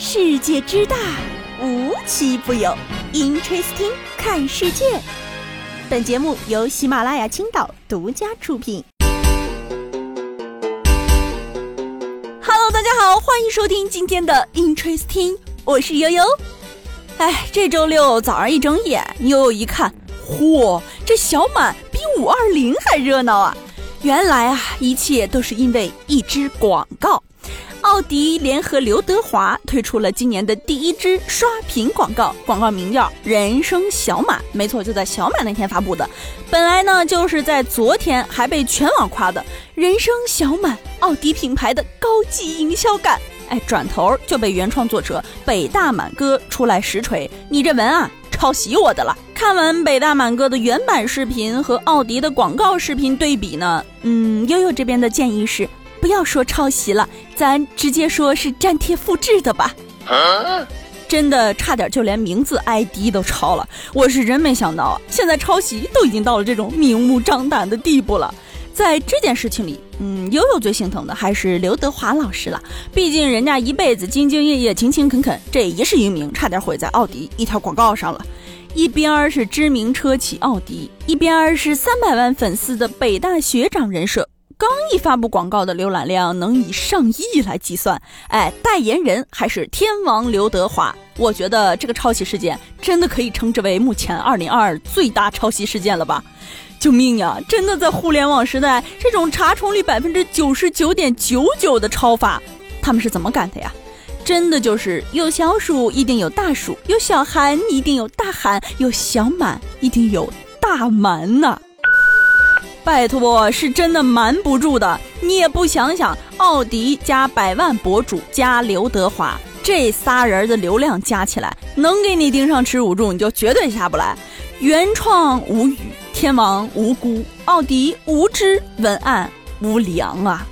世界之大，无奇不有。Interesting，看世界。本节目由喜马拉雅青岛独家出品。Hello，大家好，欢迎收听今天的 Interesting，我是悠悠。哎，这周六早上一睁眼，悠悠一看，嚯，这小满比五二零还热闹啊！原来啊，一切都是因为一支广告。奥迪联合刘德华推出了今年的第一支刷屏广告，广告名叫《人生小满》，没错，就在小满那天发布的。本来呢，就是在昨天还被全网夸的“人生小满”，奥迪品牌的高级营销感。哎，转头就被原创作者北大满哥出来实锤：“你这文案抄袭我的了。”看完北大满哥的原版视频和奥迪的广告视频对比呢，嗯，悠悠这边的建议是。不要说抄袭了，咱直接说是粘贴复制的吧。真的差点就连名字 ID 都抄了，我是真没想到啊！现在抄袭都已经到了这种明目张胆的地步了。在这件事情里，嗯，悠悠最心疼的还是刘德华老师了，毕竟人家一辈子兢兢业业、勤勤恳恳，这一世英名差点毁在奥迪一条广告上了。一边是知名车企奥迪，一边是三百万粉丝的北大学长人设。刚一发布广告的浏览量能以上亿来计算，哎，代言人还是天王刘德华。我觉得这个抄袭事件真的可以称之为目前二零二二最大抄袭事件了吧？救命呀！真的在互联网时代，这种查重率百分之九十九点九九的抄法，他们是怎么干的呀？真的就是有小鼠一定有大鼠，有小韩一定有大韩，有小满一定有大满呐！拜托，是真的瞒不住的。你也不想想，奥迪加百万博主加刘德华这仨人的流量加起来，能给你盯上耻辱柱，你就绝对下不来。原创无语，天王无辜，奥迪无知，文案无良啊！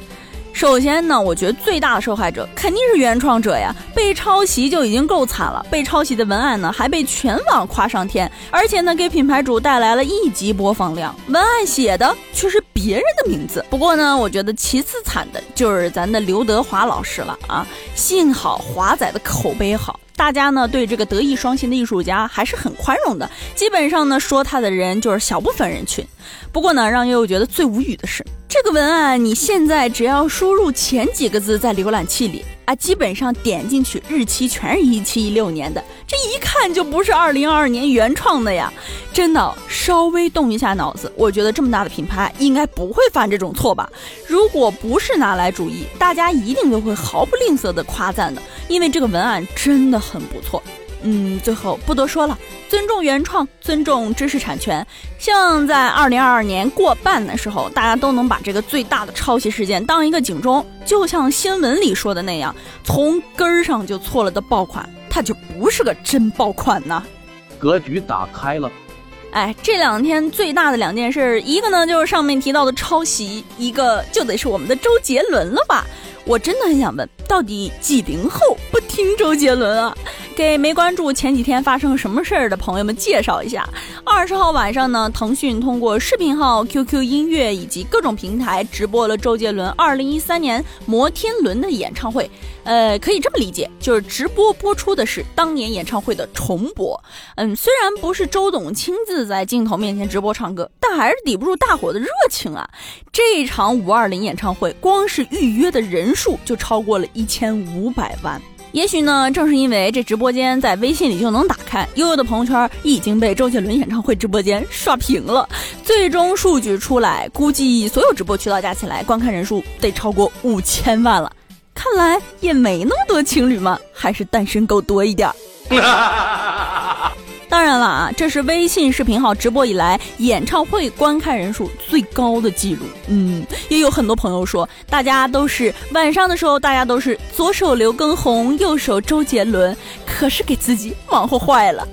首先呢，我觉得最大的受害者肯定是原创者呀，被抄袭就已经够惨了，被抄袭的文案呢还被全网夸上天，而且呢给品牌主带来了一级播放量，文案写的却是别人的名字。不过呢，我觉得其次惨的就是咱的刘德华老师了啊，幸好华仔的口碑好。大家呢对这个德艺双馨的艺术家还是很宽容的，基本上呢说他的人就是小部分人群。不过呢，让悠悠觉得最无语的是，这个文案你现在只要输入前几个字在浏览器里啊，基本上点进去日期全是一七一六年的，这一看就不是二零二二年原创的呀！真的，稍微动一下脑子，我觉得这么大的品牌应该不会犯这种错吧？如果不是拿来主义，大家一定都会毫不吝啬的夸赞的。因为这个文案真的很不错，嗯，最后不多说了，尊重原创，尊重知识产权。希望在二零二二年过半的时候，大家都能把这个最大的抄袭事件当一个警钟，就像新闻里说的那样，从根儿上就错了的爆款，它就不是个真爆款呐。格局打开了，哎，这两天最大的两件事，一个呢就是上面提到的抄袭，一个就得是我们的周杰伦了吧。我真的很想问，到底几零后不听周杰伦啊？给没关注前几天发生什么事儿的朋友们介绍一下。二十号晚上呢，腾讯通过视频号、QQ 音乐以及各种平台直播了周杰伦二零一三年《摩天轮》的演唱会。呃，可以这么理解，就是直播播出的是当年演唱会的重播。嗯，虽然不是周董亲自在镜头面前直播唱歌，但还是抵不住大伙的热情啊！这场五二零演唱会，光是预约的人数就超过了一千五百万。也许呢，正是因为这直播间在微信里就能打开，悠悠的朋友圈已经被周杰伦演唱会直播间刷屏了。最终数据出来，估计所有直播渠道加起来观看人数得超过五千万了。看来也没那么多情侣嘛，还是单身狗多一点。当然了啊，这是微信视频号直播以来演唱会观看人数最高的记录。嗯，也有很多朋友说，大家都是晚上的时候，大家都是左手刘畊宏，右手周杰伦，可是给自己忙活坏了。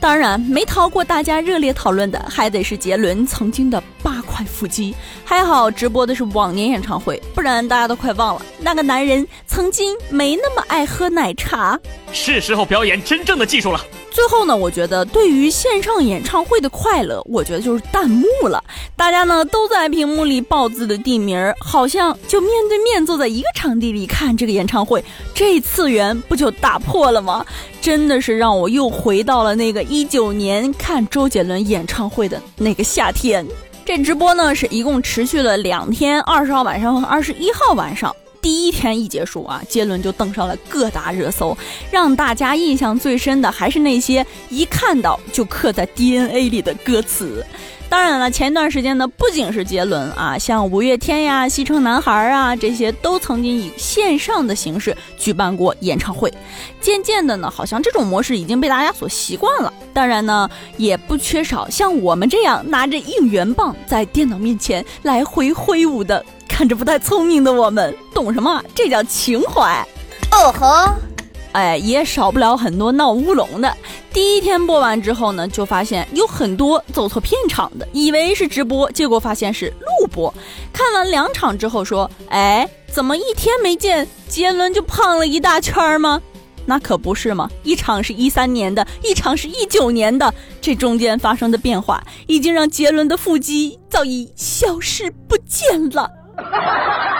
当然，没逃过大家热烈讨论的，还得是杰伦曾经的八。块腹肌。还好直播的是往年演唱会，不然大家都快忘了那个男人曾经没那么爱喝奶茶。是时候表演真正的技术了。最后呢，我觉得对于线上演唱会的快乐，我觉得就是弹幕了。大家呢都在屏幕里报自己的地名，好像就面对面坐在一个场地里看这个演唱会，这次元不就打破了吗？真的是让我又回到了那个一九年看周杰伦演唱会的那个夏天。这直播呢是一共持续了两天，二十号晚上和二十一号晚上。第一天一结束啊，杰伦就登上了各大热搜，让大家印象最深的还是那些一看到就刻在 DNA 里的歌词。当然了，前段时间呢，不仅是杰伦啊，像五月天呀、西城男孩啊这些，都曾经以线上的形式举办过演唱会。渐渐的呢，好像这种模式已经被大家所习惯了。当然呢，也不缺少像我们这样拿着应援棒在电脑面前来回挥舞的，看着不太聪明的我们，懂什么？这叫情怀。哦吼。哎，也少不了很多闹乌龙的。第一天播完之后呢，就发现有很多走错片场的，以为是直播，结果发现是录播。看完两场之后说：“哎，怎么一天没见，杰伦就胖了一大圈吗？”那可不是嘛，一场是一三年的，一场是一九年的，这中间发生的变化，已经让杰伦的腹肌早已消失不见了。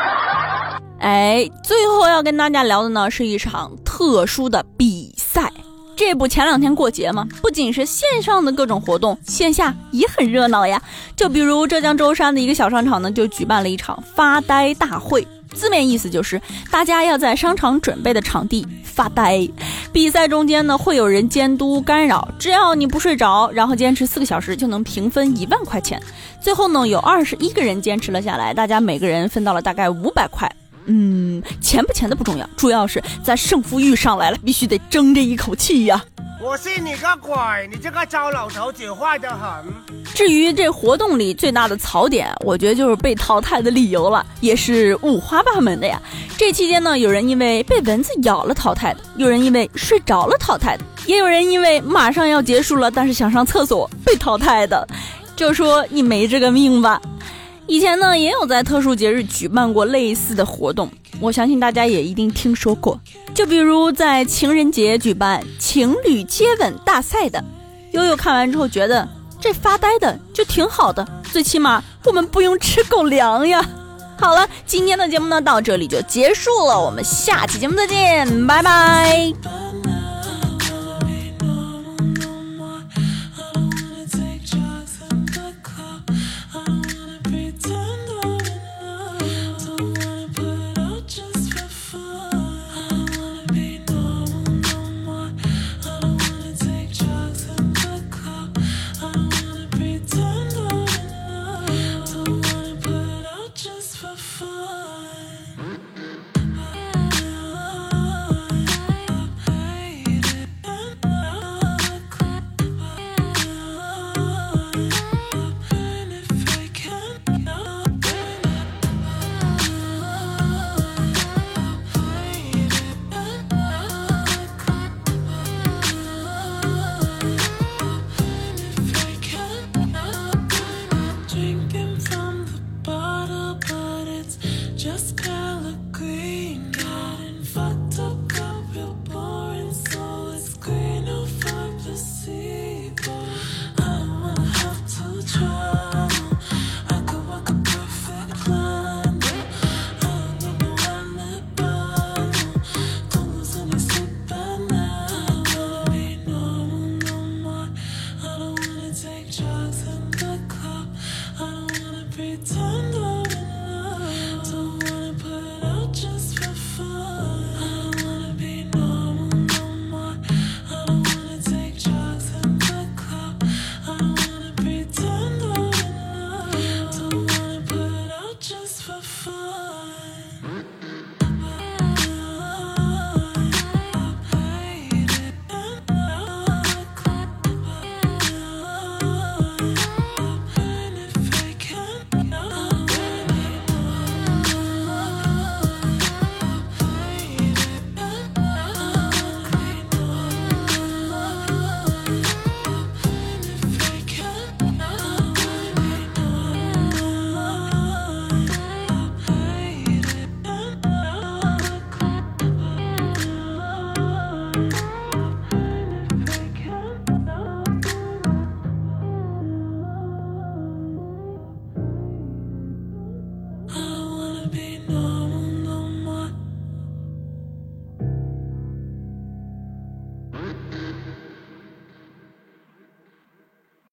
哎，最后要跟大家聊的呢，是一场特殊的比赛。这不前两天过节吗？不仅是线上的各种活动，线下也很热闹呀。就比如浙江舟山的一个小商场呢，就举办了一场发呆大会。字面意思就是大家要在商场准备的场地发呆。比赛中间呢，会有人监督干扰，只要你不睡着，然后坚持四个小时，就能平分一万块钱。最后呢，有二十一个人坚持了下来，大家每个人分到了大概五百块。嗯，钱不钱的不重要，主要是咱胜负欲上来了，必须得争这一口气呀！我信你个鬼！你这个糟老头子坏得很。至于这活动里最大的槽点，我觉得就是被淘汰的理由了，也是五花八门的呀。这期间呢，有人因为被蚊子咬了淘汰的，有人因为睡着了淘汰的，也有人因为马上要结束了，但是想上厕所被淘汰的。就说你没这个命吧。以前呢，也有在特殊节日举办过类似的活动，我相信大家也一定听说过。就比如在情人节举办情侣接吻大赛的，悠悠看完之后觉得这发呆的就挺好的，最起码我们不用吃狗粮呀。好了，今天的节目呢到这里就结束了，我们下期节目再见，拜拜。